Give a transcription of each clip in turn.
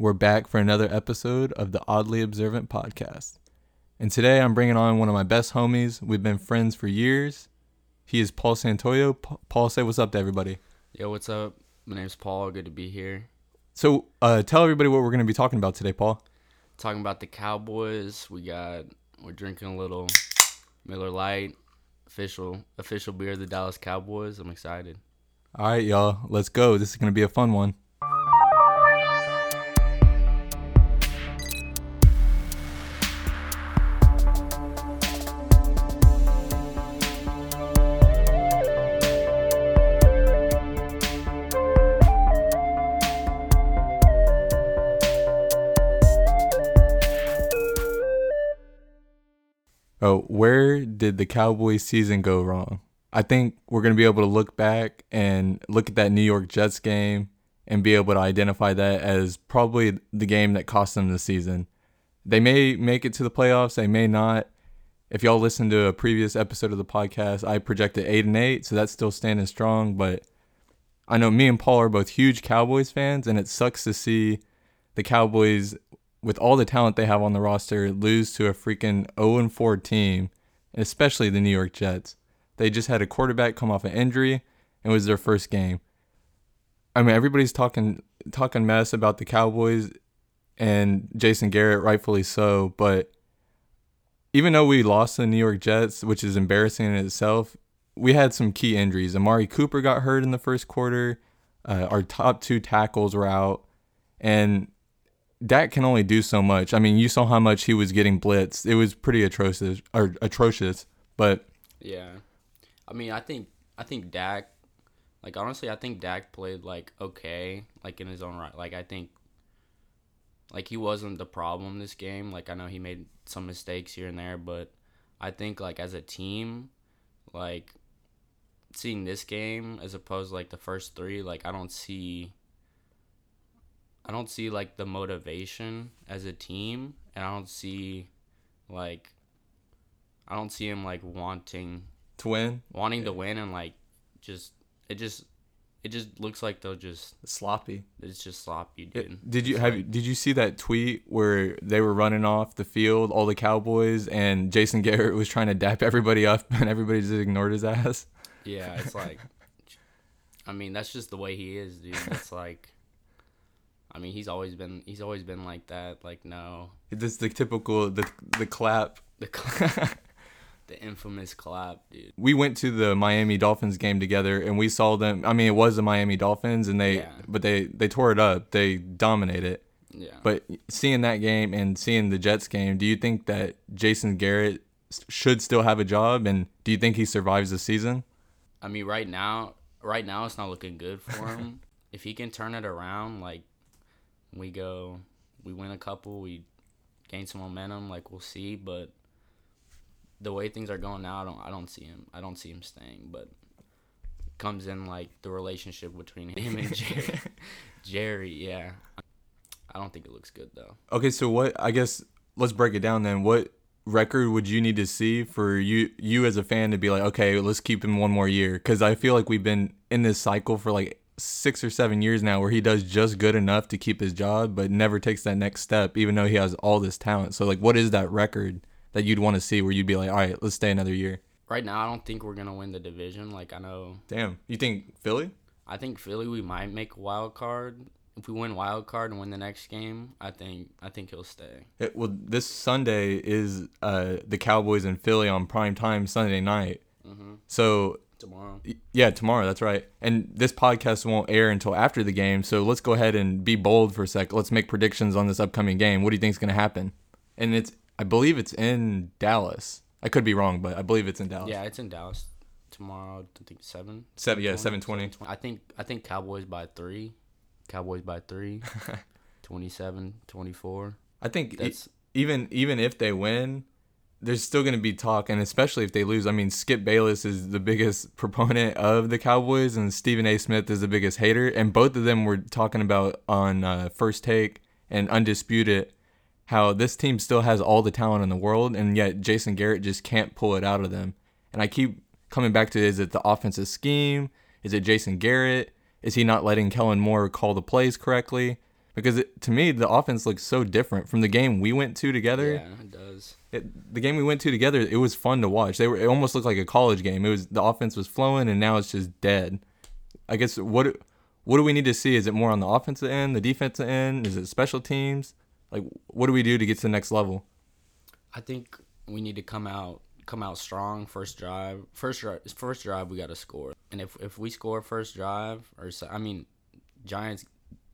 We're back for another episode of the Oddly Observant podcast. And today I'm bringing on one of my best homies. We've been friends for years. He is Paul Santoyo. Paul, say what's up to everybody. Yo, what's up? My name's Paul. Good to be here. So, uh, tell everybody what we're going to be talking about today, Paul. Talking about the Cowboys. We got we're drinking a little Miller Lite, official official beer of the Dallas Cowboys. I'm excited. All right, y'all, let's go. This is going to be a fun one. Where did the Cowboys season go wrong? I think we're going to be able to look back and look at that New York Jets game and be able to identify that as probably the game that cost them the season. They may make it to the playoffs, they may not. If y'all listened to a previous episode of the podcast, I projected 8 and 8, so that's still standing strong, but I know me and Paul are both huge Cowboys fans and it sucks to see the Cowboys with all the talent they have on the roster lose to a freaking 0 and 4 team, especially the New York Jets. They just had a quarterback come off an injury and it was their first game. I mean, everybody's talking talking mess about the Cowboys and Jason Garrett, rightfully so. But even though we lost the New York Jets, which is embarrassing in itself, we had some key injuries. Amari Cooper got hurt in the first quarter. Uh, our top two tackles were out, and Dak can only do so much. I mean, you saw how much he was getting blitzed. It was pretty atrocious or atrocious. But Yeah, I mean, I think I think Dak, like honestly, I think Dak played like okay, like in his own right. Like I think, like he wasn't the problem this game. Like I know he made some mistakes here and there, but I think like as a team, like seeing this game as opposed to, like the first three, like I don't see. I don't see like the motivation as a team, and I don't see, like, I don't see him like wanting to win, wanting to win and like just it just it just looks like they'll just sloppy. it's just sloppy, dude. Did you It's have like- did you see that tweet where they were running off the field, all the Cowboys, and Jason Garrett was trying to dap everybody up, and everybody just ignored his ass? Yeah, it's like I mean, that's just the way he is, dude. It's like I mean, he's always been he's always been like that. Like no, This the typical the the clap. the the infamous clap, dude. We went to the Miami Dolphins game together, and we saw them. I mean, it was the Miami Dolphins, and they Yeah. but they they tore it up. They dominated. It. Yeah. But seeing that game and seeing the Jets game, do you think that Jason Garrett should still have a job, and do you think he survives the season? I mean, right now, right now it's not looking good for him. if he can turn it around, like we go, we win a couple, we gain some momentum, like we'll see. But the way things are going now, I don't, I don't see him. I don't see him staying. But comes in like the relationship between him and Jerry. Jerry, yeah. I don't think it looks good though. Okay, so what? I guess let's break it down then. What record would you need to see for you you as a fan to be like, okay, let's keep him one more year? Because I feel like we've been in this cycle for like six or seven years now, where he does just good enough to keep his job, but never takes that next step, even though he has all this talent. So like, what is that record that you'd want to see where you'd be like, all right, let's stay another year? Right now, I don't think we're gonna win the division. Like I know Damn, you think Philly? I think Philly we might make a wild card. If we win wild card and win the next game, I think I think he'll stay. It, well, this Sunday is uh, the Cowboys and Philly on prime time Sunday night. Mm-hmm. So Tomorrow. Yeah, tomorrow. That's right. And this podcast won't air until after the game. So let's go ahead and be bold for a sec. Let's make predictions on this upcoming game. What do you think is going to happen? And it's, I believe it's in Dallas. I could be wrong, but I believe it's in Dallas. Yeah, it's in Dallas tomorrow. I think seven. Seven, yeah, 7:20, 720. 7:20. I think I think Cowboys by three. Cowboys by three. 27, 24. I think e- That's even even if they win, there's still going to be talk, and especially if they lose. I mean, Skip Bayless is the biggest proponent of the Cowboys, and Stephen A. Smith is the biggest hater, and both of them were talking about on uh, First Take and Undisputed how this team still has all the talent in the world, and yet Jason Garrett just can't pull it out of them. And I keep coming back to: is it the offensive scheme? Is it Jason Garrett? Is he not letting Kellen Moore call the plays correctly? because it, to me the offense looks so different from the game we went to together. Yeah, it does. It, the game we went to together, it was fun to watch. They were it almost looked like a college game. It was the offense was flowing, and now it's just dead. I guess what what do we need to see? Is it more on the offensive end, the defensive end? Is it special teams? Like what do we do to get to the next level? I think we need to come out come out strong first drive. First drive, first drive we got to score. And if if we score first drive or I mean Giants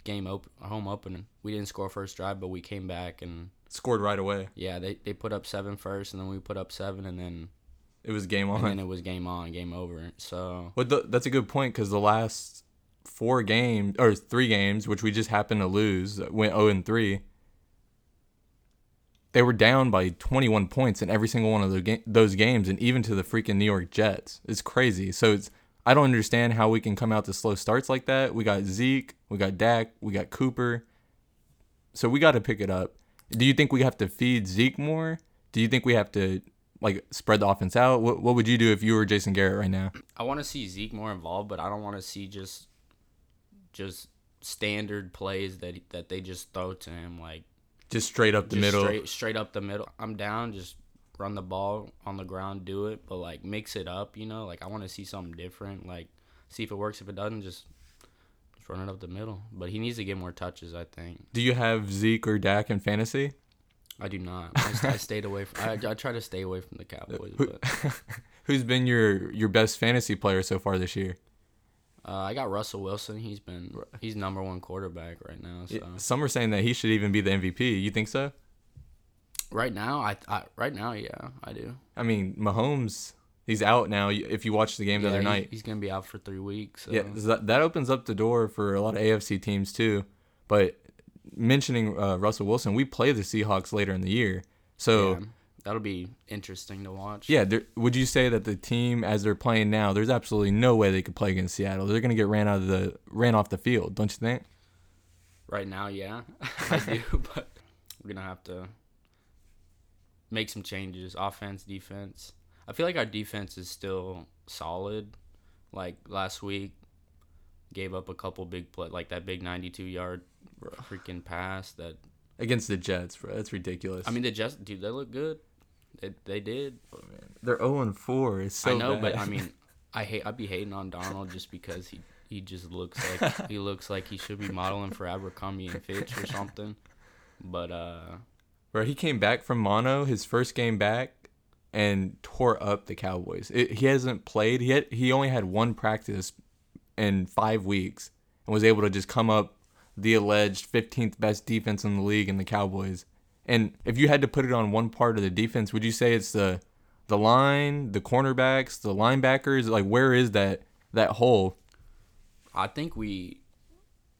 game open home opening, we didn't score first drive, but we came back and Scored right away. yeah, they they put up seven first, and then we put up seven, and then It was game and on. then it was game on, game over. So But the, that's a good point because the last four games or three games, which we just happened to lose, went zero and three. They were down by 21 points in every single one of the ga- those games, and even to the freaking New York Jets. It's crazy. So it's I don't understand how we can come out to slow starts like that. We got Zeke, we got Dak, we got Cooper. So we got to pick it up. Do you think we have to feed Zeke more? Do you think we have to like spread the offense out? What What would you do if you were Jason Garrett right now? I want to see Zeke more involved, but I don't want to see just just standard plays that that they just throw to him like Just straight up the middle. straight straight up the middle. I'm down, just run the ball on the ground, do it, but like mix it up, you know? Like I want to see something different, like see if it works. If it doesn't, just just run it up the middle. But he needs to get more touches, I think. Do you have Zeke or Dak in fantasy? I do not. I, I stayed away from. I, I try to stay away from the Cowboys, Who- but Who's been your your best fantasy player so far this year? uh, I got Russell Wilson. He's been he's number one quarterback right now. So Some are saying that he should even be the MVP. You think so? right now, I, I right now, yeah, I do. I mean, Mahomes, he's out now. If you watched the game the Yeah, other night, he's gonna be out for three weeks. So. yeah, that, that opens up the door for a lot of AFC teams too. But mentioning uh, Russell Wilson, we play the Seahawks later in the year, so. Yeah, that'll be interesting to watch. Yeah, there, would you say that the team as they're playing now, there's absolutely no way they could play against Seattle. They're gonna get ran out of the ran off the field, don't you think? Right now, yeah, I do, but we're gonna have to make some changes. Offense, defense. I feel like our defense is still solid. Like last week, gave up a couple big play, like that big 92 yard freaking pass. That Against the Jets, bro. That's ridiculous. I mean, the Jets, dude, they look good. They, they did. they're 0 and 4. It's so I know, but. I mean, I hate. I'd be hating on Darnold just because he he just looks like he looks like he should be modeling for Abercrombie and Fitch or something. But uh, Bro, he came back from mono his first game back and tore up the Cowboys. It, he hasn't played. He had, he only had one practice in 5 weeks and was able to just come up the alleged 15th best defense in the league in the Cowboys. And if you had to put it on one part of the defense, would you say it's the the line, the cornerbacks, the linebackers? Like where is that that hole? I think we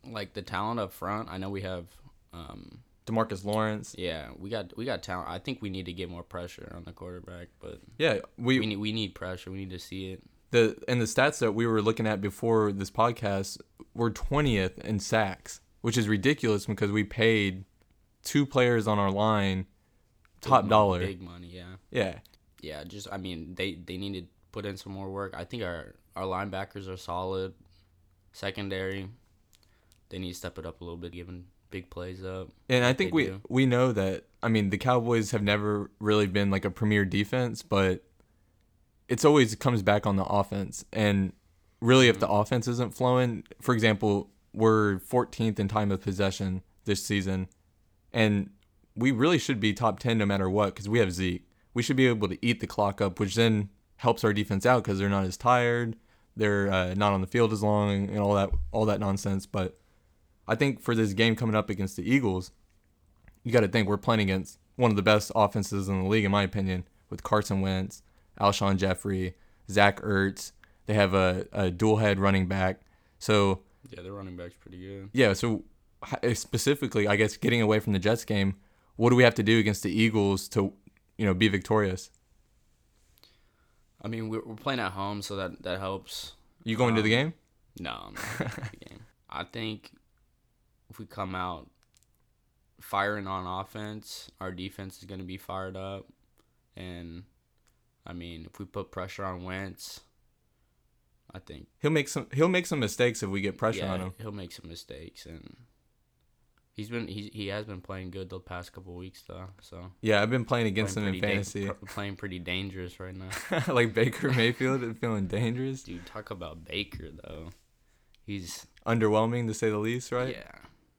like the talent up front. I know we have. Um, Demarcus Lawrence. yeah, we got we got talent. I think we need to get more pressure on the quarterback, but Yeah, we, we need we need pressure. We need to see it. the and the stats that we were looking at before this podcast were 20th in sacks, which is ridiculous because we paid two players on our line top Big money- dollar. big money. Yeah, Yeah. yeah. Just I mean, they they need to put in some more work. I think our our linebackers are solid. Secondary, they need to step it up a little bit, giving big plays up. And I think we do. we know that I mean the Cowboys have never really been like a premier defense, but it's always comes back on the offense. And really if the Mm-hmm. offense isn't flowing, for example, we're 14th in time of possession this season and we really should be top 10 no matter what cuz we have Zeke. We should be able to eat the clock up, which then helps our defense out cuz they're not as tired. They're uh, not on the field as long and all that all that nonsense, but I think for this game coming up against the Eagles, you got to think we're playing against one of the best offenses in the league, in my opinion, with Carson Wentz, Alshon Jeffery, Zach Ertz. They have a, a dual head running back. So, Yeah, their running back's pretty good. yeah, so specifically, I guess getting away from the Jets game, what do we have to do against the Eagles to, you know, be victorious? I mean, we're, we're playing at home, so that that helps. You going to the Um, game? No, I'm not going to the game. I think if we come out firing on offense, our defense is going to be fired up. And, I mean, if we put pressure on Wentz, I think He'll make some he'll make some mistakes if we get pressure yeah, on him. he'll make some mistakes. And He's been he he has been playing good the past couple weeks though. So Yeah, I've been playing against playing him in da- fantasy. pr- playing pretty dangerous right now. like Baker Mayfield is feeling dangerous, Dude, talk about Baker though. He's underwhelming to say the least, right? yeah.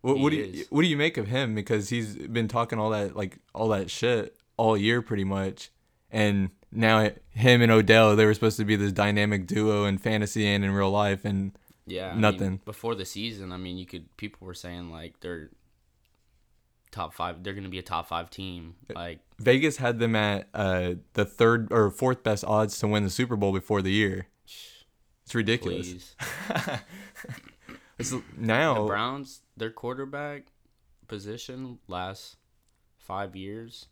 What, what do you what do you make of him? Because he's been talking all that like all that shit all year pretty much, and now him and Odell they were supposed to be this dynamic duo in fantasy and in real life, and Yeah, I mean, Nothing. before the season. I mean, you could people were saying like they're top five. They're gonna be a top five team. Like Vegas had them at uh, the third or fourth best odds to win the Super Bowl before the year. It's ridiculous. It's the now Browns, their quarterback position last five years.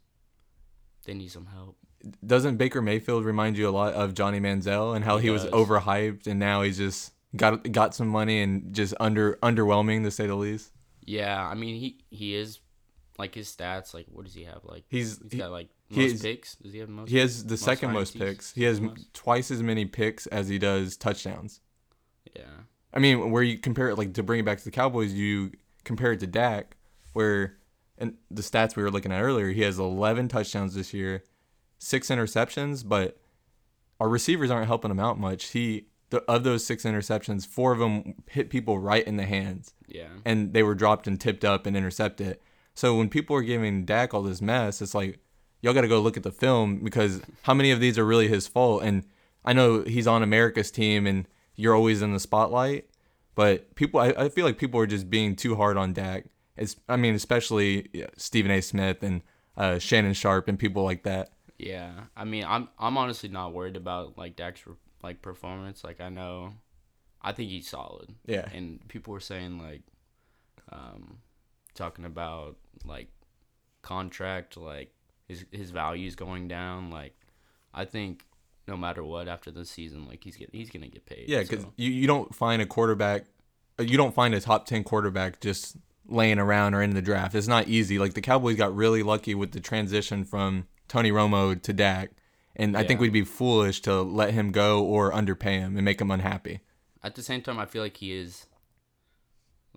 They need some help. doesn't Baker Mayfield remind you a lot of Johnny Manziel and how he, He was overhyped and now he's just got got some money and just under underwhelming to say the least. Yeah, I mean he he is like his stats. Like what does he have? Like He's he's got like he most is- picks. Does he have most? he has the most second most picks. He has Most? twice as many picks as he does touchdowns. Yeah. I mean, where you compare it, like to bring it back to the Cowboys, you compare it to Dak, where and the stats we were looking at earlier, he has 11 touchdowns this year, six interceptions, but our receivers aren't helping him out much. He the, of those six interceptions, four of them hit people right in the hands, Yeah. and they were dropped and tipped up and intercepted. So when people are giving Dak all this mess, it's like y'all got to go look at the film because how many of these are really his fault? And I know he's on America's team and you're always in the spotlight, but people, I, I feel like people are just being too hard on Dak. It's, I mean, especially yeah, Stephen A. Smith and uh, Shannon Sharpe and people like that. Yeah, I mean, I'm I'm honestly not worried about like Dak's like performance. Like I know, I think he's solid. Yeah. And people were saying like, um, talking about like contract, like his his values going down. Like, I think no matter what after this season, like he's get he's gonna get paid. Yeah, because so. you, you don't find a quarterback, uh, you don't find a top 10 quarterback just laying around or in the draft. It's not easy. Like the Cowboys got really lucky with the transition from Tony Romo to Dak. And I think we'd be foolish to let him go or underpay him and make him unhappy. at the same time, I feel like he is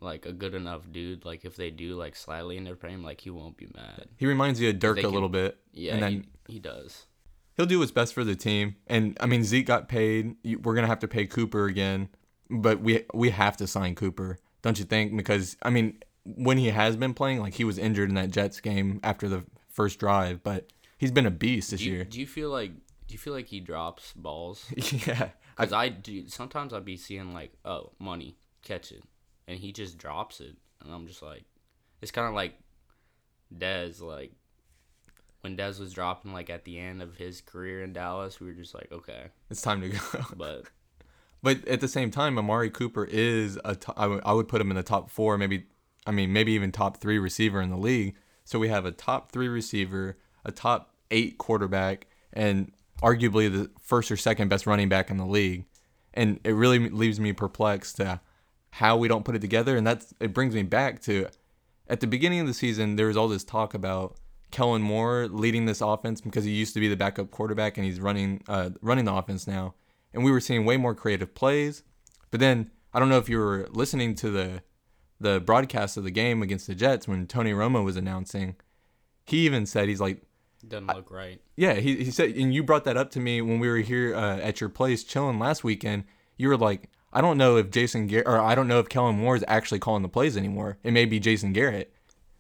like a good enough dude. Like if they do like slightly underpay him, like he won't be mad. He reminds you of Dirk a can- little bit. Yeah, And then he, he does. He'll do what's best for the team. And I mean, Zeke got paid. We're gonna have to pay Cooper again, but we we have to sign Cooper, don't you think? Because I mean, when he has been playing, like he was injured in that Jets game after the first drive, but he's been a beast this Do you, year. do you feel like do you feel like he drops balls? yeah, I, Because I, do. Sometimes I'd be seeing like, oh, money, catch it, and he just drops it, and I'm just like, it's kind of like Dez. Like when Dez was dropping, like at the end of his career in Dallas, we were just like, okay, it's time to go. but but at the same time, Amari Cooper is a. T- I would I would put him in the top four, maybe. I mean, maybe even top three receiver in the league. So we have a top three receiver, a top eight quarterback, and arguably the first or second best running back in the league. And it really leaves me perplexed to how we don't put it together. And that's it brings me back to at the beginning of the season, there was all this talk about Kellen Moore leading this offense because he used to be the backup quarterback and he's running uh, running the offense now. And we were seeing way more creative plays. But then I don't know if you were listening to the the broadcast of the game against the Jets when Tony Romo was announcing. He even said he's like, doesn't look right. yeah, he, he said, and you brought that up to me when we were here uh, at your place chilling last weekend. You were like, I don't know if Jason Garrett, or I don't know if Kellen Moore is actually calling the plays anymore. It may be Jason Garrett.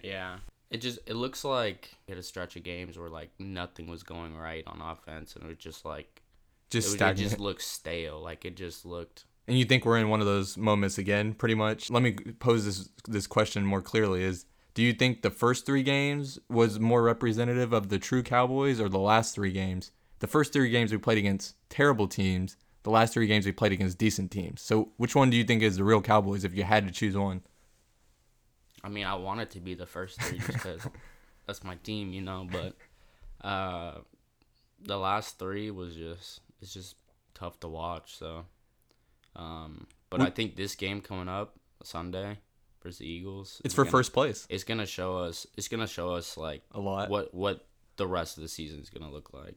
Yeah. It just it looks like we had a stretch of games where like nothing was going right on offense, and it was just like Just it, was, it just looked stale. Like it just looked. And you think we're in one of those moments again, pretty much? Let me pose this this question more clearly: Is do you think the first three games was more representative of the true Cowboys, or the last three games? The first three games we played against terrible teams. The last three games we played against decent teams. So which one do you think is the real Cowboys if you had to choose one? I mean, I wanted to be the first three just because that's my team, you know. But uh, the last three was just it's just tough to watch. So, um, but I think this game coming up Sunday versus the Eagles, It's for gonna- first place. It's gonna show us. It's gonna show us like A lot. what what the rest of the season is gonna look like.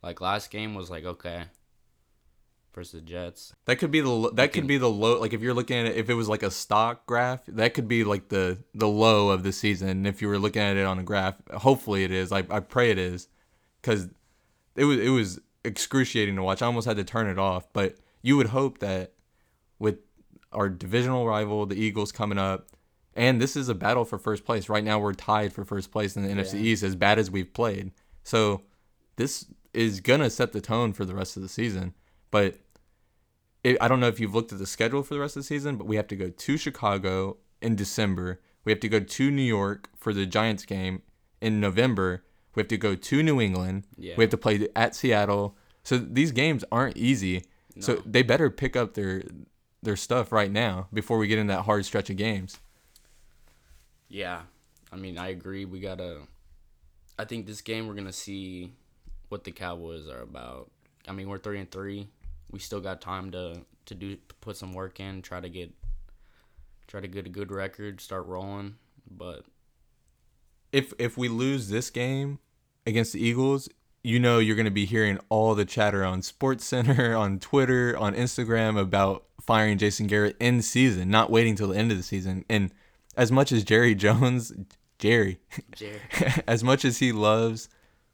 Like last game was like okay, versus Jets. That could be the that could be the low. Like if you're looking at it, if it was like a stock graph, that could be like the the low of the season. If you were looking at it on a graph, hopefully it is. I I pray it is, because it was it was excruciating to watch. I almost had to turn it off. But you would hope that with our divisional rival, the Eagles, coming up, and this is a battle for first place. Right now, we're tied for first place in the NFC East, as bad as we've played. So this is gonna set the tone for the rest of the season. But it, I don't know if you've looked at the schedule for the rest of the season, but we have to go to Chicago in December. We have to go to New York for the Giants game in November. We have to go to New England. Yeah. We have to play at Seattle. So these games aren't easy. So they better pick up their their stuff right now before we get in that hard stretch of games. Yeah, I mean, I agree. We gotta. I think this game we're gonna see what the Cowboys are about. I mean, we're three and three. We still got time to to do put some work in, try to get try to get a good record, start rolling. But If if we lose this game against the Eagles, you know you're going to be hearing all the chatter on Sports Center, on Twitter, on Instagram about firing Jason Garrett in season, not waiting till the end of the season. And as much as Jerry Jones, Jerry, Jerry, as much as he loves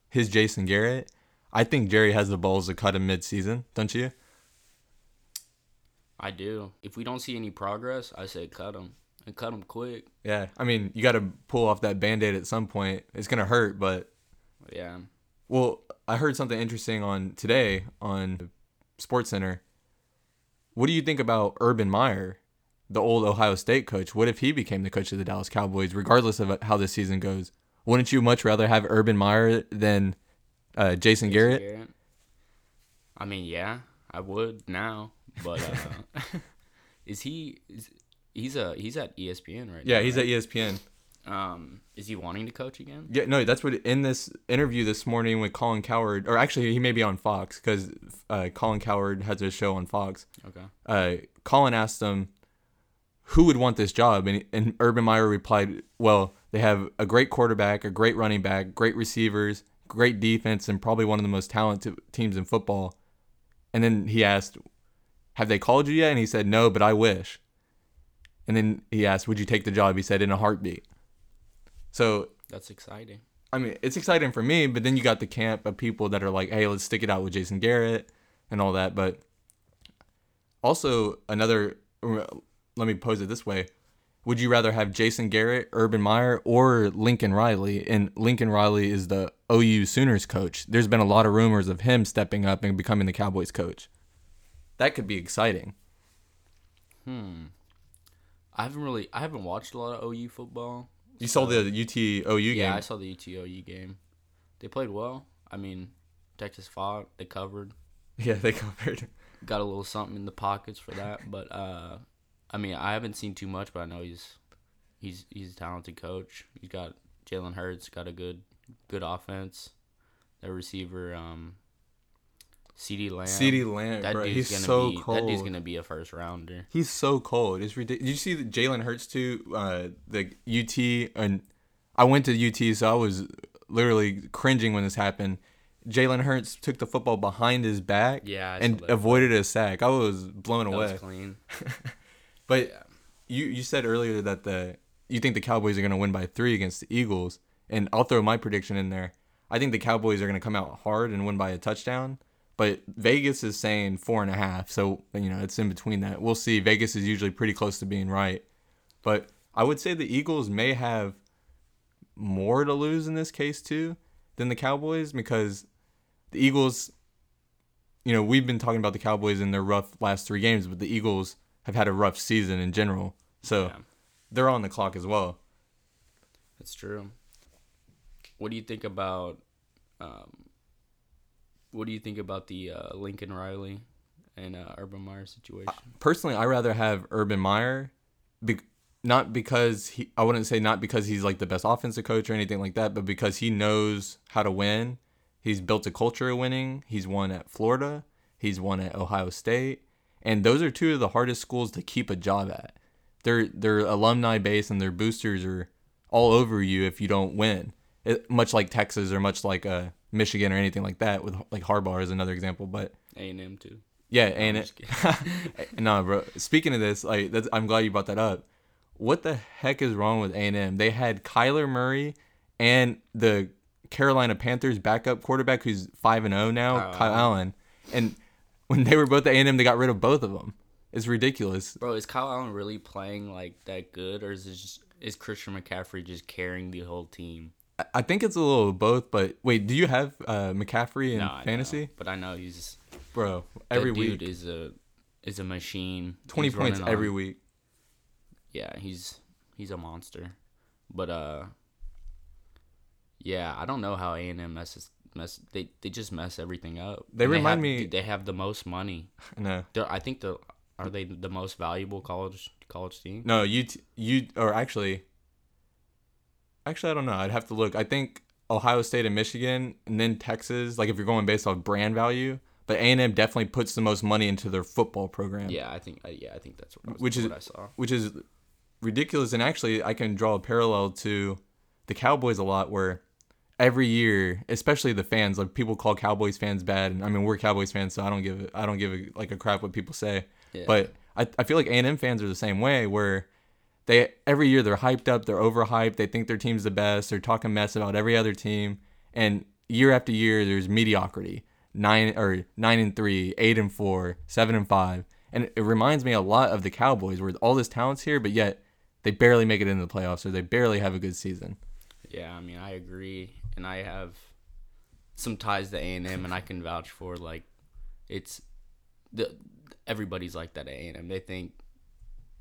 his Jason Garrett, I think Jerry has the balls to cut him mid-season, don't you? I do. If we don't see any progress, I say cut them and cut them quick. Yeah, I mean, you got to pull off that band-aid at some point. It's going to hurt, but Yeah, Well, I heard something interesting on today on Sports Center. What do you think about Urban Meyer, the old Ohio State coach? What if he became the coach of the Dallas Cowboys, regardless of how this season goes? Wouldn't you much rather have Urban Meyer than uh, Jason Garrett? I mean, yeah, I would now, but uh, is he? Is, he's a he's at ESPN right Yeah, now. he's at E ESPN. Um, is he wanting to coach again? Yeah, no, that's what in this interview this morning with Colin Cowherd, or actually he may be on Fox because uh, Colin Cowherd has a show on Fox. Okay. uh, Colin asked him who would want this job, and, and Urban Meyer replied, "Well, they have a great quarterback, a great running back, great receivers, great defense, and probably one of the most talented teams in football." And then he asked, "Have they called you yet?" And he said, "No, but I wish." And then he asked, "Would you take the job?" He said, "In a heartbeat." So That's exciting. I mean, it's exciting for me, but then you got the camp of people that are like, "Hey, let's stick it out with Jason Garrett and all that." But also another, let me pose it this way: Would you rather have Jason Garrett, Urban Meyer, or Lincoln Riley? And Lincoln Riley is the OU Sooners coach. There's been a lot of rumors of him stepping up and becoming the Cowboys coach. That could be exciting. Hmm. I haven't really I haven't watched a lot of OU football. You saw the UT OU game. Yeah, I saw the UTOU game. They played well. I mean, Texas fought. They covered. yeah, they covered. Got a little something in the pockets for that. But uh, I mean, I haven't seen too much, but I know he's he's he's a talented coach. He's got Jalen Hurts. Got a good good offense. Their receiver, um, CeeDee Lamb. CeeDee Lamb, That bro, dude's he's gonna so be cold. that dude's gonna be a first rounder. He's so cold. It's ridiculous. Did you see that Jalen Hurts too? Uh, the UT and I went to UT, so I was literally cringing when this happened. Jalen Hurts took the football behind his back Yeah, and avoided a sack. I was blown That away. was clean. But Yeah. you you said earlier that the you think the Cowboys are going to win by three against the Eagles, and I'll throw my prediction in there. I think the Cowboys are going to come out hard and win by a touchdown. But Vegas is saying four and a half, so you know it's in between that. We'll see. Vegas is usually pretty close to being right, but I would say the Eagles may have more to lose in this case too than the Cowboys because the Eagles, you know, we've been talking about the Cowboys in their rough last three games, but the Eagles have had a rough season in general, so Yeah. they're on the clock as well. That's true. What do you think about um, what do you think about the uh, Lincoln Riley and uh, Urban Meyer situation? personally, I rather have Urban Meyer, be, not because he. I wouldn't say not because he's like the best offensive coach or anything like that, but because he knows how to win. He's built a culture of winning. He's won at Florida. He's won at Ohio State, and those are two of the hardest schools to keep a job at. Their their alumni base and their boosters are all over you if you don't win. It, much like Texas or much like uh, Michigan or anything like that. With like Harbaugh is another example, but A and M too. Yeah, and it, no, bro. Speaking of this, like that's, I'm glad you brought that up. What the heck is wrong with A and M? They had Kyler Murray and the Carolina Panthers backup quarterback, who's five and zero now, Kyle Kyle Allen, and when they were both at A and M, they got rid of both of them. It's ridiculous. Bro, is Kyle Allen really playing like that good, or is it just is Christian McCaffrey just carrying the whole team? I- think it's a little of both, but wait, do you have uh, McCaffrey in No, I know, fantasy, but I know he's bro? Every week, dude is a is a machine. twenty He's points every on- week. Yeah, he's he's a monster. But uh, yeah, I don't know how A and M messes mess. They they just mess everything up. They And remind have- me- They have the most money. No, They're, I think the are they the most valuable college college team? no, you you or actually, actually, I don't know. I'd have to look. I think Ohio State and Michigan, and then Texas. Like if you're going based off brand value, but A and M definitely puts the most money into their football program. Yeah, I think uh, yeah, I think that's what I was, Which is- what I saw. which is ridiculous. And actually, I can draw a parallel to the Cowboys a lot, where every year, especially the fans, like people call Cowboys fans bad, and I mean we're Cowboys fans, so I don't give I don't give a, like a crap what people say. Yeah. But I, I feel like A and M fans are the same way, where they every year they're hyped up, they're overhyped, they think their team's the best, they're talking mess about every other team, and year after year there's mediocrity. Nine or nine and three, eight and four, seven and five, and it, reminds me a lot of the Cowboys, where all this talent's here, but yet they barely make it into the playoffs, or they barely have a good season. Yeah, I mean, I agree, and I have some ties to A and M, and I can vouch for like it's the everybody's like that at A and M. They think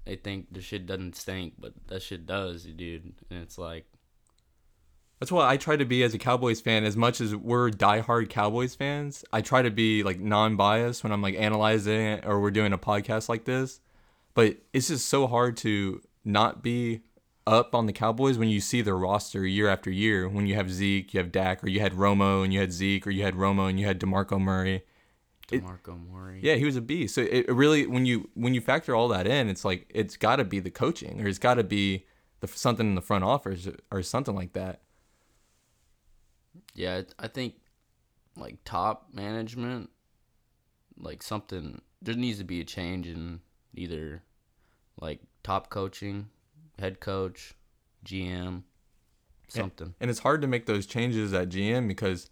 they think the shit doesn't stink, but that shit does, dude. And it's like, That's why I try to be as a Cowboys fan, as much as we're diehard Cowboys fans. I try to be like non-biased when I'm like analyzing it or we're doing a podcast like this. But it's just so hard to not be up on the Cowboys when you see their roster year after year. When you have Zeke, you have Dak, or you had Romo and you had Zeke, or you had Romo and you had Demarco Murray. It- Demarco Murray. Yeah, he was a beast. So it, it really, when you when you factor all that in, it's like it's got to be the coaching, or it's got to be the something in the front office, or something like that. Yeah, I think like top management, like something there needs to be a change in either like top coaching, head coach, GM, something. And it's hard to make those changes at GM because,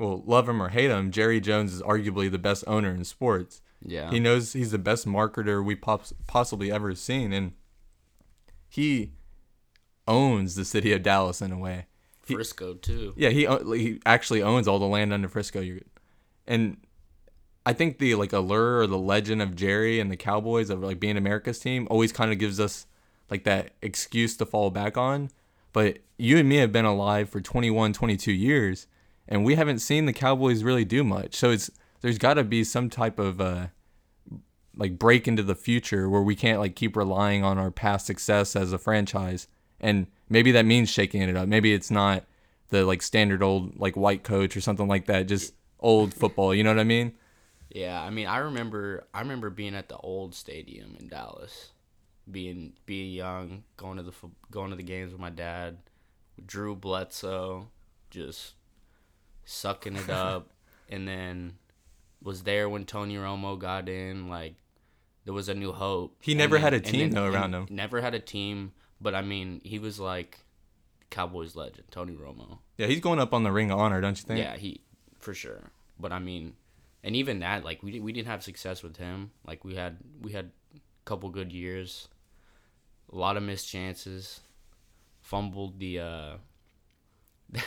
well, love him or hate him, Jerry Jones is arguably the best owner in sports. Yeah. He knows he's the best marketer we pops- possibly ever seen, and he owns the city of Dallas in a way. he- Frisco too. Yeah, he he actually owns all the land under Frisco. And I think the like allure or the legend of Jerry and the Cowboys of like being America's team always kind of gives us like that excuse to fall back on. But you and me have been alive for 21, 22 years and we haven't seen the Cowboys really do much. So it's there's got to be some type of uh like break into the future where we can't like keep relying on our past success as a franchise. And maybe that means shaking it up. Maybe it's not the like standard old like white coach or something like that. Just old football. You know what I mean? Yeah, I mean, I remember I remember being at the old stadium in Dallas, being being young, going to the going to the games with my dad, Drew Bledsoe, just sucking it up, and then was there when Tony Romo got in. Like, there was a new hope. He never had a team, though, around him. Never had a team, but I mean, he was like Cowboys legend, Tony Romo. Yeah, he's going up on the ring of honor, don't you think? Yeah, he for sure. But I mean, and even that, like we we didn't have success with him. Like we had we had a couple good years, a lot of missed chances, fumbled the uh.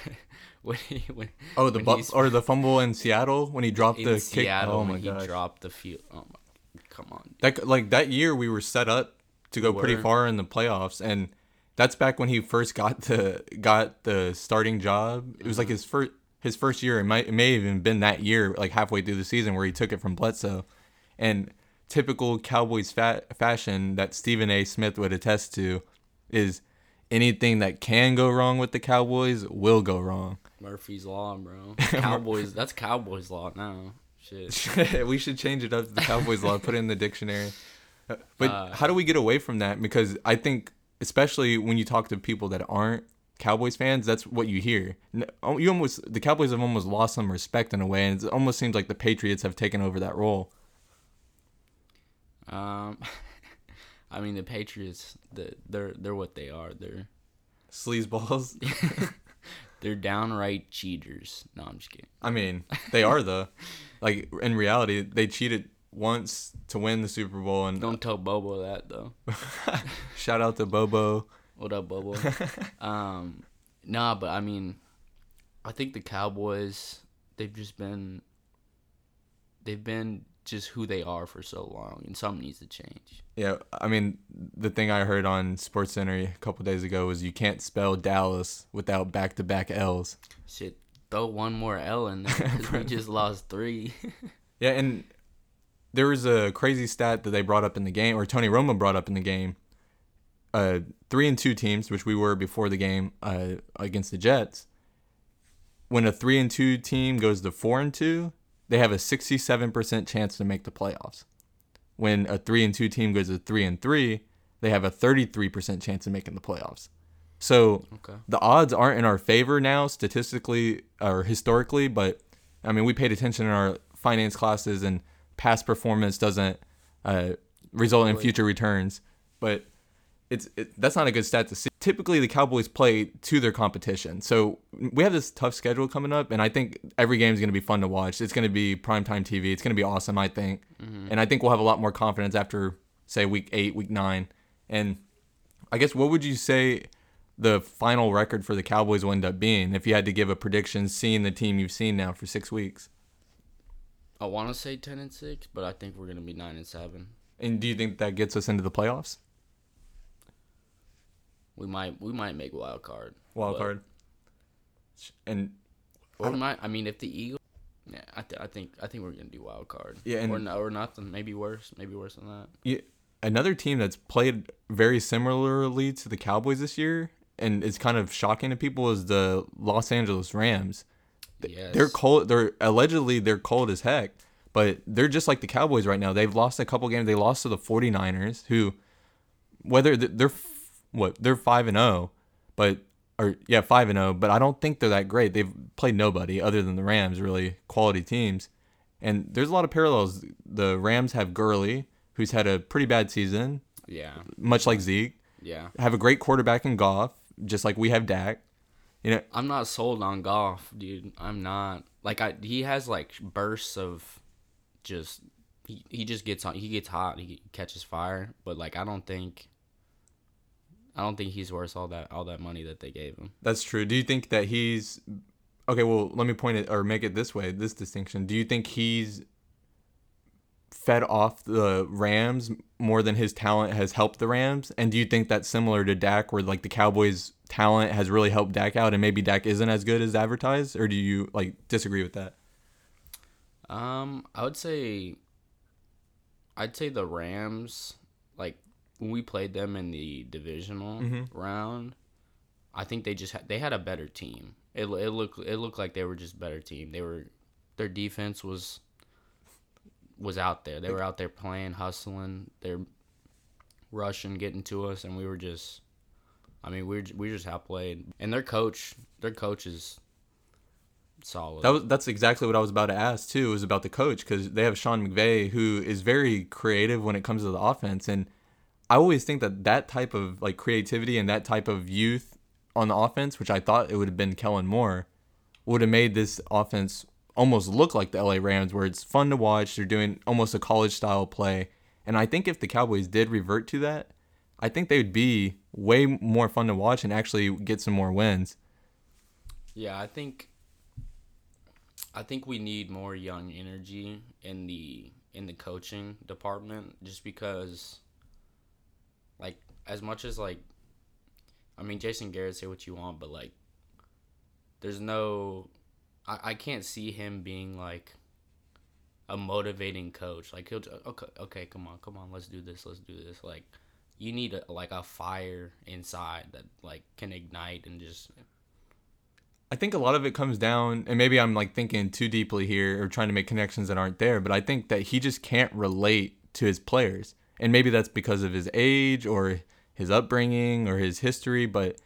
when he, when, Oh, the when bu- or the fumble in Seattle when he dropped the kick. Seattle Oh my when he dropped the field. Oh my, come on. That like that year we were set up to go pretty far in the playoffs, and that's back when he first got the got the starting job. It was like mm-hmm. his first his first year. It might it may have even been that year, like halfway through the season, where he took it from Bledsoe, and typical Cowboys fa- fashion that Stephen A. Smith would attest to is anything that can go wrong with the Cowboys will go wrong. Murphy's law, bro. Cowboys. that's Cowboys law now. Shit. we should change it up to the Cowboys law, put it in the dictionary. Uh, But Uh, how do we get away from that? Because I think, especially when you talk to people that aren't Cowboys fans, that's what you hear. Oh, You almost the Cowboys have almost lost some respect in a way, and it almost seems like the Patriots have taken over that role. Um, I mean the Patriots. The, they're they're what they are. They're Sleazeballs. they're downright cheaters. No, I'm just kidding. I mean, they are though. Like in reality, they cheated once to win the Super Bowl, and Don't tell Bobo that though. shout out to Bobo. What up, Bobo? um, nah, but I mean, I think the Cowboys they've just been they've been just who they are for so long, and something needs to change. Yeah, I mean, the thing I heard on Sports Center a couple days ago was you can't spell Dallas without back-to-back L's. Shit, throw one more L in there we just lost three. Yeah, and there was a crazy stat that they brought up in the game, or Tony Romo brought up in the game. Uh, three and two teams, which we were before the game uh, against the Jets. When a three and two team goes to four and two, they have a sixty-seven percent chance to make the playoffs. When a three and two team goes to three and three, they have a thirty-three percent chance of making the playoffs. So okay. the odds aren't in our favor now statistically or historically, but I mean we paid attention in our finance classes and past performance doesn't uh, result in future returns. But it's it, that's not a good stat to see. Typically, the Cowboys play to their competition, so we have this tough schedule coming up, and I think every game is going to be fun to watch. It's going to be primetime TV. It's going to be awesome, I think, mm-hmm. and I think we'll have a lot more confidence after say week eight, week nine, and I guess what would you say the final record for the Cowboys will end up being if you had to give a prediction, seeing the team you've seen now for six weeks? I want to say ten and six, but I think we're gonna be nine and seven. And do you think that gets us into the playoffs? We might we might make wild card. Wild card. And I might. I mean, if the Eagles. Yeah, I, th- I think I think we're gonna do wild card. Yeah, and- or no, or nothing. Maybe worse. Maybe worse than that. Yeah, another team that's played very similarly to the Cowboys this year, and it's kind of shocking to people, is the Los Angeles Rams. Yes. They're cold. They're allegedly they're cold as heck, but they're just like the Cowboys right now. They've lost a couple games. They lost to the 49ers, who, whether th- they're what they're five and zero, but or yeah five and zero, but I don't think they're that great. They've played nobody other than the Rams, really quality teams, and there's a lot of parallels. The Rams have Gurley, who's had a pretty bad season, Yeah. much like Zeke. Yeah. Have a great quarterback in Goff, just like we have Dak. You know, I'm not sold on Goff, dude. I'm not. Like I he has like bursts of just he, he just gets on he gets hot, he catches fire, but like I don't think I don't think he's worth all that all that money that they gave him. That's true. Do you think that he's okay? Well, let me point it or make it this way: this distinction. Do you think he's fed off the Rams more than his talent has helped the Rams? And do you think that's similar to Dak, where like the Cowboys' talent has really helped Dak out, and maybe Dak isn't as good as advertised? Or do you like disagree with that? Um, I would say I'd say the Rams when we played them in the divisional Mhm. round, I think they just had they had a better team. It it looked it looked like they were just a better team. They were their defense was was out there. They were out there playing, hustling. They're rushing, getting to us, and we were just. I mean, we we just outplayed, and their coach, their coach is solid. That was that's exactly what I was about to ask too. Was about the coach because they have Sean McVay who is very creative when it comes to the offense, and I always think that that type of like creativity and that type of youth on the offense, which I thought it would have been Kellen Moore, would have made this offense almost look like the LA Rams, where it's fun to watch. They're doing almost a college style play, and I think if the Cowboys did revert to that, I think they would be way more fun to watch and actually get some more wins. Yeah, I think I think we need more young energy in the in the coaching department just because like as much as like I mean Jason Garrett say what you want, but like there's no I, I can't see him being like a motivating coach. Like he'll okay okay, come on, come on, let's do this, let's do this. Like you need a, like a fire inside that like can ignite and just I think a lot of it comes down, and maybe I'm like thinking too deeply here or trying to make connections that aren't there, but I think that he just can't relate to his players. And maybe that's because of his age or his upbringing or his history. But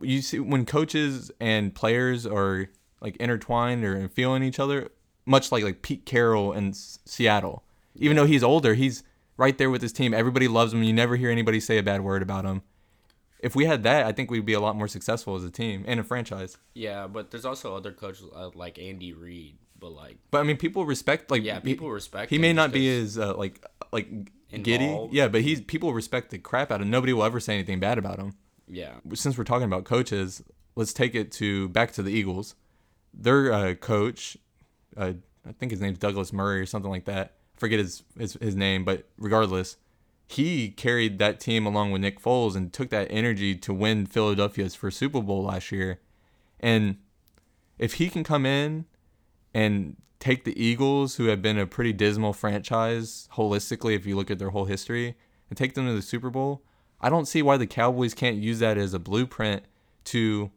you see, when coaches and players are like intertwined or feeling each other, much like like Pete Carroll in S- Seattle, even though he's older, he's right there with his team. Everybody loves him. You never hear anybody say a bad word about him. If we had that, I think we'd be a lot more successful as a team and a franchise. Yeah, but there's also other coaches uh, like Andy Reid, but like But I mean, people respect like yeah, people respect. He may not be as uh, like like giddy, yeah, but he's people respect the crap out of him. Nobody will ever say anything bad about him. yeah. Since we're talking about coaches, let's take it to back to the Eagles. Their uh, coach, uh, I think his name's Douglas Murray or something like that. Forget his, his his name, but regardless, he carried that team along with Nick Foles and took that energy to win Philadelphia's first Super Bowl last year. And if he can come in and take the Eagles, who have been a pretty dismal franchise holistically, if you look at their whole history, and take them to the Super Bowl, I don't see why the Cowboys can't use that as a blueprint to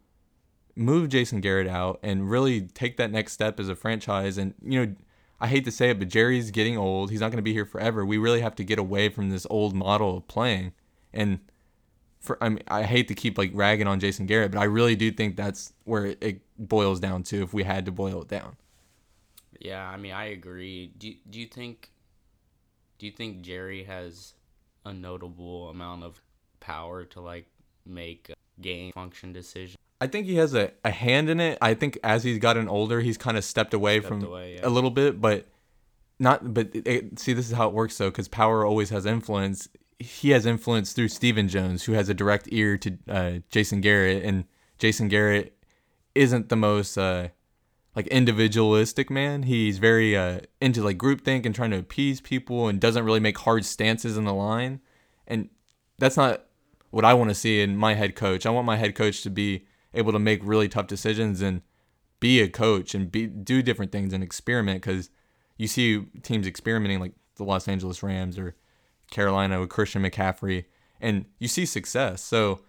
move Jason Garrett out and really take that next step as a franchise. And, you know, I hate to say it, but Jerry's getting old. He's not going to be here forever. We really have to get away from this old model of playing. And for I mean, I hate to keep like ragging on Jason Garrett, but I really do think that's where it, boils down to if we had to boil it down. Yeah, I mean, I agree. Do Do you think? Do you think Jerry has a notable amount of power to like make game function decisions? I think he has a, a hand in it. I think as he's gotten older, he's kind of stepped away Stepped from away, yeah. a little bit, but not. But it, it- see, this is how it works though, because power always has influence. He has influence through Stephen Jones, who has a direct ear to uh, Jason Garrett, and Jason Garrett isn't the most uh, like individualistic man. He's very uh, into like groupthink and trying to appease people, and doesn't really make hard stances in the line. And that's not what I want to see in my head coach. I want my head coach to be able to make really tough decisions and be a coach and be do different things and experiment because you see teams experimenting like the Los Angeles Rams or Carolina with Christian McCaffrey and you see success. So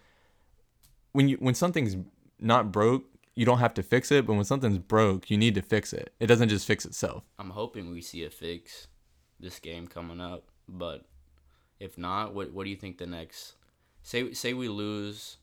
when you when something's not broke, you don't have to fix it, but when something's broke, you need to fix it. It doesn't just fix itself. I'm hoping we see a fix this game coming up, but if not, what What do you think the next? Say Say we lose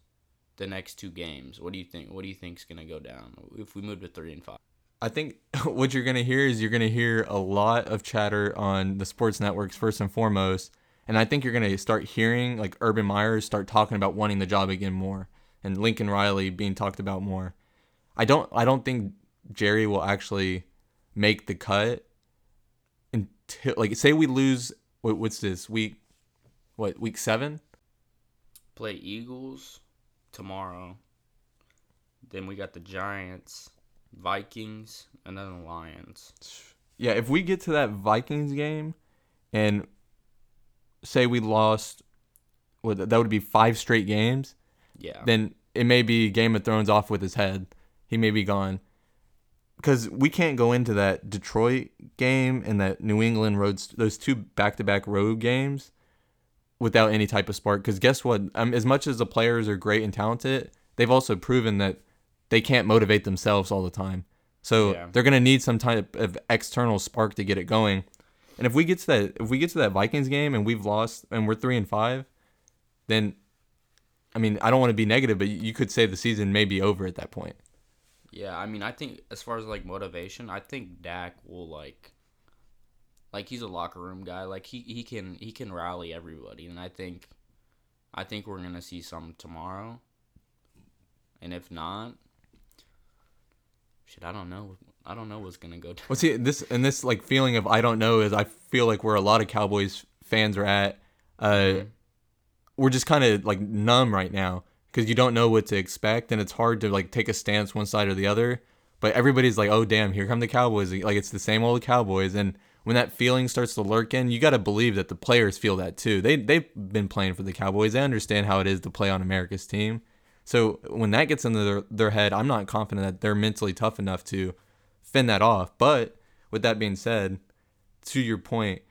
the next two games. What do you think? What do you think's gonna go down if we move to three and five? I think what you're going to hear is you're going to hear a lot of chatter on the sports networks first and foremost. And I think you're going to start hearing like Urban Myers start talking about wanting the job again more and Lincoln Riley being talked about more. I don't I don't think Jerry will actually make the cut until like say we lose what, what's this week what week 7? Play Eagles tomorrow. Then we got the Giants, Vikings, and then the Lions. Yeah, if we get to that Vikings game and say we lost what that would be 5 straight games, Yeah. then it may be Game of Thrones off with his head. He may be gone. Because we can't go into that Detroit game and that New England roads, those two back-to-back road games, without any type of spark. Because guess what? Um, as much as the players are great and talented, they've also proven that they can't motivate themselves all the time. So Yeah. they're gonna need some type of external spark to get it going. And if we get to that, if we get to that Vikings game and we've lost and we're three and five, then I mean, I don't want to be negative, but you could say the season may be over at that point. Yeah, I mean, I think as far as like motivation, I think Dak will like, like he's a locker room guy. Like he, he can he can rally everybody, and I think, I think we're gonna see some tomorrow. And if not, shit, I don't know. I don't know what's gonna go down. Well, see, this and this like feeling of I don't know is I feel like where a lot of Cowboys fans are at. Uh, We're just kind of like numb right now because you don't know what to expect, and it's hard to like take a stance one side or the other. But everybody's like, "Oh, damn, here come the Cowboys!" Like it's the same old Cowboys, and when that feeling starts to lurk in, you got to believe that the players feel that too. They they've been playing for the Cowboys. They understand how it is to play on America's team. So when that gets into their, their head, I'm not confident that they're mentally tough enough to fend that off. But with that being said, to your point,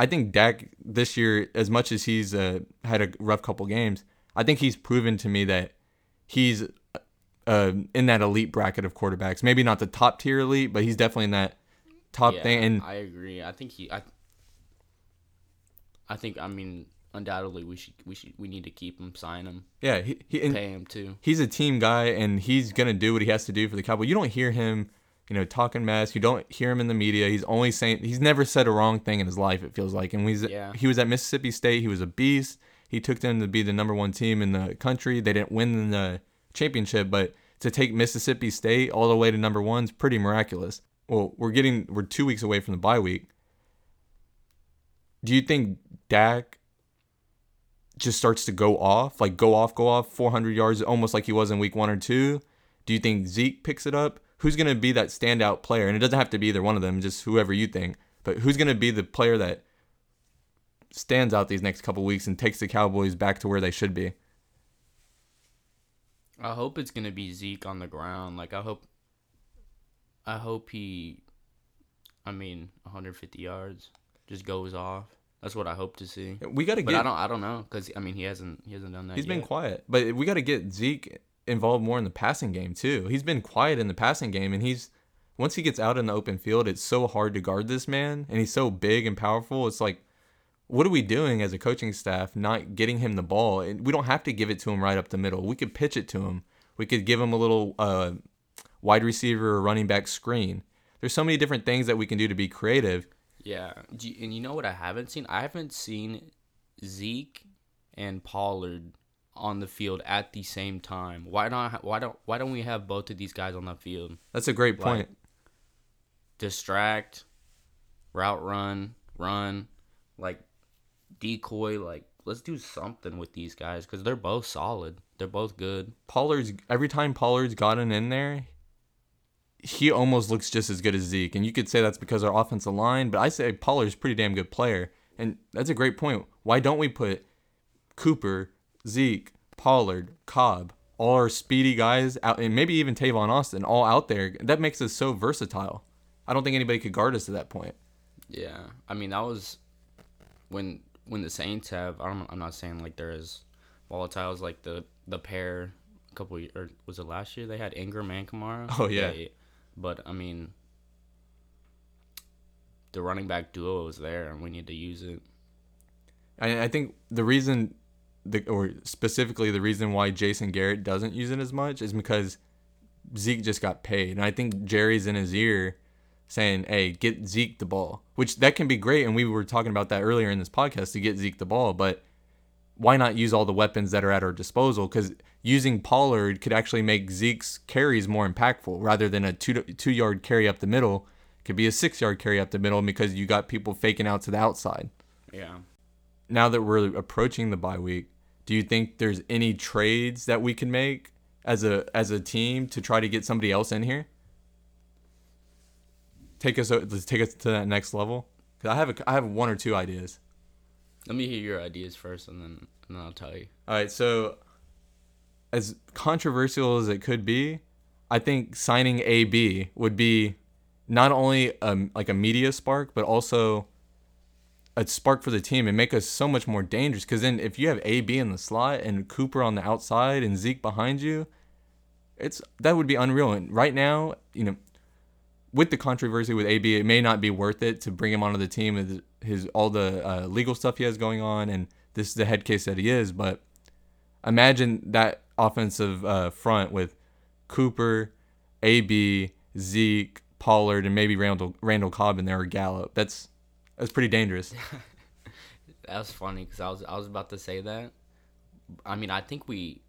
I think Dak this year, as much as he's uh, had a rough couple games, I think he's proven to me that he's uh, in that elite bracket of quarterbacks. Maybe not the top tier elite, but he's definitely in that top yeah, thing. And I agree. I think he. I. I think. I mean, undoubtedly, we should. We should. We need to keep him, sign him, yeah, he, he pay him too. he's a team guy, and he's gonna do what he has to do for the Cowboys. You don't hear him you know, talking mess. You don't hear him in the media. He's only saying he's never said a wrong thing in his life. It feels like, and he's Yeah. he was at Mississippi State. He was a beast. He took them to be the number one team in the country. They didn't win the championship, but to take Mississippi State all the way to number one is pretty miraculous. Well, we're getting we're two weeks away from the bye week. Do you think Dak just starts to go off, like go off, go off, 400 yards, almost like he was in week one or two? Do you think Zeke picks it up? Who's going to be that standout player? And it doesn't have to be either one of them, just whoever you think. But who's going to be the player that stands out these next couple weeks and takes the Cowboys back to where they should be? I hope it's gonna be Zeke on the ground. Like I hope, I hope he, I mean, 150 yards just goes off. That's what I hope to see. We got to But get. I don't, I don't know, cause I mean he hasn't, he hasn't done that. He's been quiet, but we got to get Zeke involved more in the passing game too. He's been quiet in the passing game, and he's once he gets out in the open field, it's so hard to guard this man, and he's so big and powerful. It's like, what are we doing as a coaching staff, not getting him the ball? And we don't have to give it to him right up the middle. We could pitch it to him. We could give him a little uh, wide receiver or running back screen. There's so many different things that we can do to be creative. Yeah, and you know what I haven't seen? I haven't seen Zeke and Pollard on the field at the same time. Why not? Why don't? Why don't we have both of these guys on the field? That's a great point. Distract, route run, run, like decoy. Like let's do something with these guys because they're both solid. They're both good. Pollard's every time Pollard's gotten in there, he almost looks just as good as Zeke. And you could say that's because our offensive line, but I say Pollard's a pretty damn good player. And that's a great point. Why don't we put Cooper, Zeke, Pollard, Cobb, all our speedy guys out, and maybe even Tavon Austin, all out there? That makes us so versatile. I don't think anybody could guard us to that point. Yeah, I mean that was when when the Saints have. I don't, I'm not saying like they're as volatile as like the the pair a couple ye- or was it last year they had Ingram and Kamara. Oh, yeah. but I mean the running back duo is there and we need to use it. I, I think the reason, the or specifically the reason why Jason Garrett doesn't use it as much is because Zeke just got paid, and I think Jerry's in his ear saying, "Hey, get Zeke the ball," which that can be great, and we were talking about that earlier in this podcast to get Zeke the ball, but why not use all the weapons that are at our disposal? Because using Pollard could actually make Zeke's carries more impactful rather than a two two yard carry up the middle. Could be a six yard carry up the middle because you got people faking out to the outside Yeah. now that we're approaching the bye week, do you think there's any trades that we can make as a as a team to try to get somebody else in here? Take us let's take us to that next level? Cause I have a, I have one or two ideas. Let me hear your ideas first and then and then I'll tell you. All right, so as controversial as it could be, I think signing AB would be not only um, like a media spark, but also a spark for the team and make us so much more dangerous. Because then, if you have AB in the slot and Cooper on the outside and Zeke behind you, it's that would be unreal. And right now, you know, with the controversy with AB, it may not be worth it to bring him onto the team with his all the uh, legal stuff he has going on, and this is the head case that he is. But imagine that offensive uh, front with Cooper, AB, Zeke, Pollard, and maybe Randall Randall Cobb in there or Gallup. That's that's pretty dangerous. That was funny because I was I was about to say that. I mean, I think we,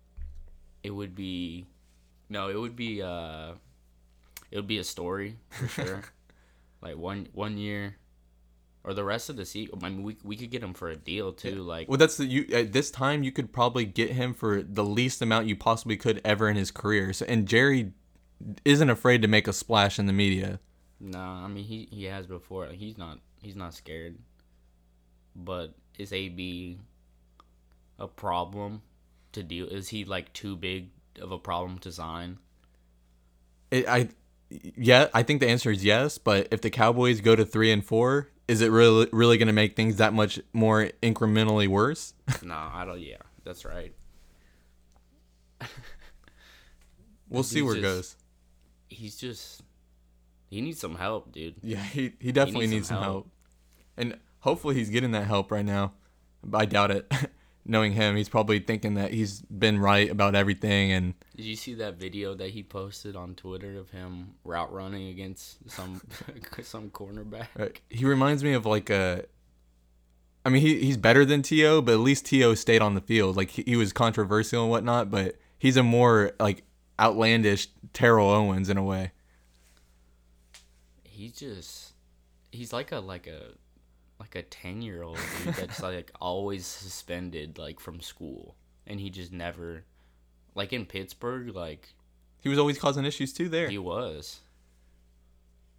it would be, no, it would be uh, it would be a story for sure. like one one year, or the rest of the season. I mean, we we could get him for a deal too. Like Well, that's the you at this time you could probably get him for the least amount you possibly could ever in his career. So and Jerry isn't afraid to make a splash in the media. Nah, I mean he he has before. Like, he's not he's not scared. But is AB a problem to deal? Is he like too big of a problem to sign? It, I yeah, I think the answer is yes. But if the Cowboys go to three and four, is it really really going to make things that much more incrementally worse? no, I don't. Yeah, that's right. We'll see where it goes. He's just he needs some help, dude. Yeah, he, he definitely needs needs, some help. help. and hopefully he's getting that help right now. But I doubt it. knowing him, he's probably thinking that he's been right about everything. And Did you see that video that he posted on Twitter of him route running against some some cornerback? uh, he reminds me of like a. I mean, he he's better than T.O., but at least T.O. stayed on the field. Like he, he was controversial and whatnot, but he's a more like outlandish Terrell Owens in a way. He just he's like a like a like a ten year old dude that's like always suspended like from school, and he just never like in Pittsburgh like He was always causing issues too there. he was,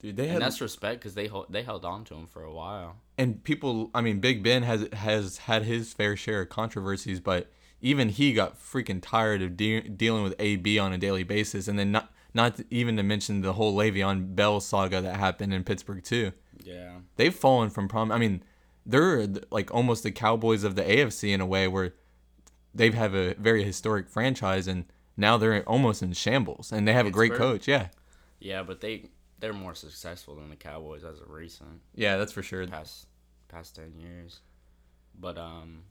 Dude, they and had that's respect because they they held on to him for a while. and people i mean big ben has has had his fair share of controversies but even he got freaking tired of de- dealing with ab on a daily basis and then not not even to mention the whole Le'Veon Bell saga that happened in Pittsburgh too. Yeah, They've fallen from prom. I mean, they're like almost the Cowboys of the AFC in a way where they have a very historic franchise and now they're almost in shambles and they have a great coach. Yeah, yeah, but they they're more successful than the Cowboys as of recent. yeah, that's for sure. past past ten years. But um,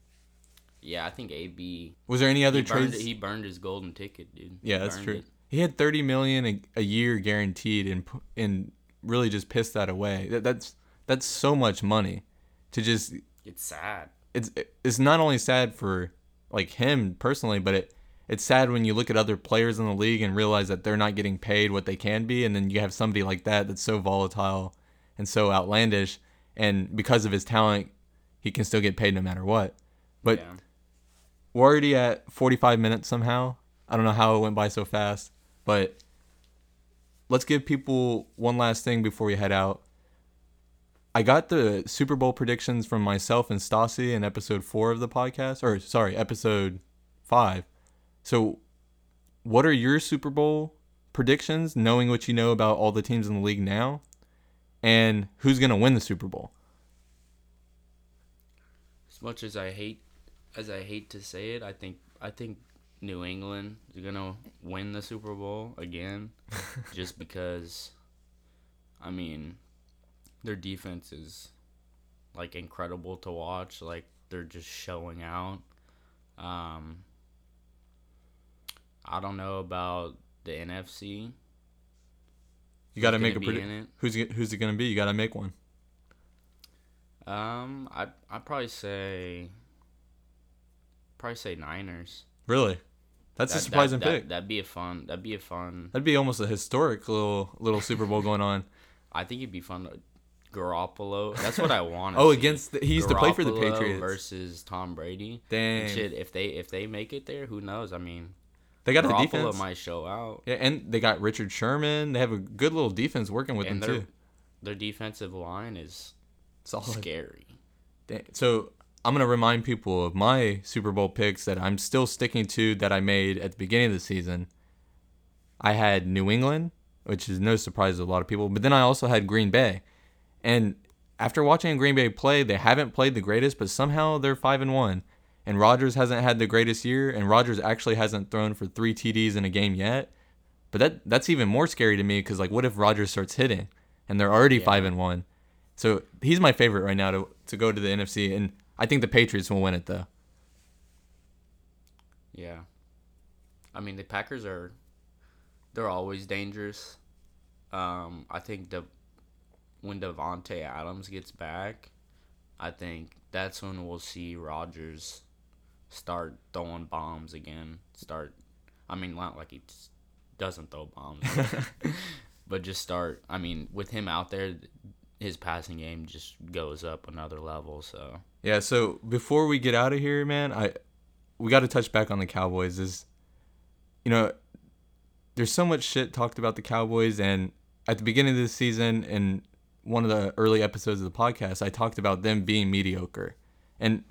yeah, I think AB Was there any other he burned, trades? he burned his golden ticket, dude. Yeah, He that's true. it. He had thirty million a, a year guaranteed, in and really just pissed that away. That, that's that's so much money to just. It's sad. It's it's not only sad for like him personally, but it it's sad when you look at other players in the league and realize that they're not getting paid what they can be, and then you have somebody like that that's so volatile and so outlandish, and because of his talent, he can still get paid no matter what. But yeah. we're already at 45 minutes somehow. I don't know how it went by so fast, but let's give people one last thing before we head out. I got the Super Bowl predictions from myself and Stassi in episode four of the podcast, or sorry, episode five. So, what are your Super Bowl predictions, knowing what you know about all the teams in the league now? And who's going to win the Super Bowl? As much as I hate, as I hate to say it, I think I think New England is gonna win the Super Bowl again, just because. I mean, their defense is like incredible to watch. Like they're just showing out. Um, I don't know about the NFC. You got to make a gonna prediction. Who's who's it going to be? You got to make one. Um, I I probably say. Probably say Niners. Really? That's a surprising that, pick. That, that'd be a fun. That'd be a fun. That'd be almost a historic little little Super Bowl going on. I think it'd be fun. Garoppolo. That's what I want. Oh, against the, he used to play for the Patriots. versus Tom Brady. Dang, shit, if they if they make it there, who knows? I mean, they got a Garoppolo defense. might show out. Yeah, and they got Richard Sherman. They have a good little defense working with and them their too. their defensive line is Solid. scary. Dang. So I'm gonna remind people of my Super Bowl picks that I'm still sticking to that I made at the beginning of the season. I had New England, which is no surprise to a lot of people, but then I also had Green Bay. And after watching Green Bay play, they haven't played the greatest, but somehow they're five and one. And Rodgers hasn't had the greatest year, and Rodgers actually hasn't thrown for three TDs in a game yet. But that that's even more scary to me because like, what if Rodgers starts hitting, and they're already Yeah. five and one? So he's my favorite right now to to go to the NFC, and I think the Patriots will win it though. Yeah. I mean, the Packers are they're always dangerous. Um, I think the when Davante Adams gets back, I think that's when we'll see Rodgers start throwing bombs again. Start, I mean, not like he doesn't throw bombs, but just start. I mean, with him out there, his passing game just goes up another level. So Yeah. So before we get out of here, man, I we got to touch back on the Cowboys. Is you know, there's so much shit talked about the Cowboys, and at the beginning of this season, in one of the early episodes of the podcast, I talked about them being mediocre, and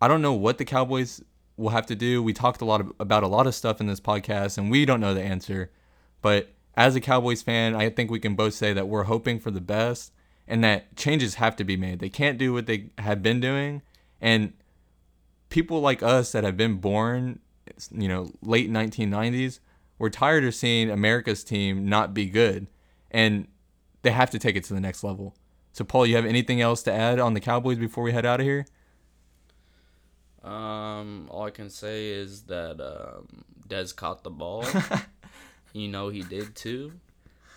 I don't know what the Cowboys will have to do. We talked a lot of, about a lot of stuff in this podcast, and we don't know the answer. But as a Cowboys fan, I think we can both say that we're hoping for the best and that changes have to be made. They can't do what they have been doing. And people like us that have been born, you know, late 1990s, we're tired of seeing America's team not be good. And they have to take it to the next level. So, Paul, you have anything else to add on the Cowboys before we head out of here? Um, all I can say is that um, Dez caught the ball. you know he did too,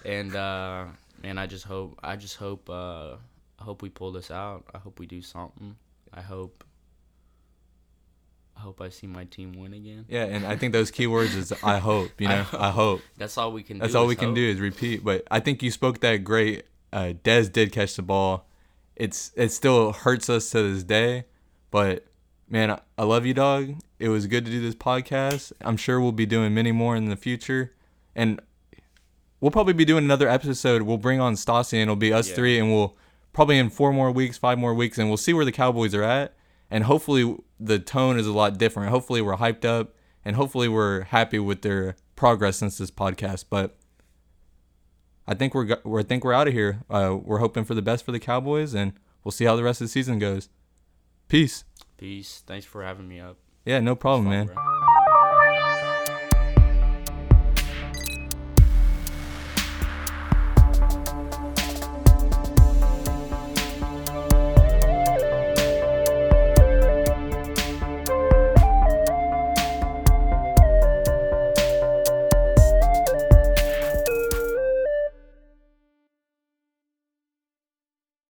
and uh, man, I just hope I just hope uh, I hope we pull this out. I hope we do something. I hope. I hope I see my team win again. Yeah, and I think those keywords is I hope. You know, I hope. hope. That's all we can. That's do all we can do is repeat. But I think you spoke that great. Uh, Dez did catch the ball. It's it still hurts us to this day, but man, I, I love you, dog. It was good to do this podcast. I'm sure we'll be doing many more in the future, and we'll probably be doing another episode. We'll bring on Stassi, and it'll be us Yeah. three, and we'll probably in four more weeks, five more weeks, and we'll see where the Cowboys are at. And hopefully the tone is a lot different. Hopefully we're hyped up, and hopefully we're happy with their progress since this podcast. But I think we're we're I think we're out of here. Uh, we're hoping for the best for the Cowboys, and we'll see how the rest of the season goes. Peace. Peace. Thanks for having me up. Yeah, no problem, Fun, man. bro.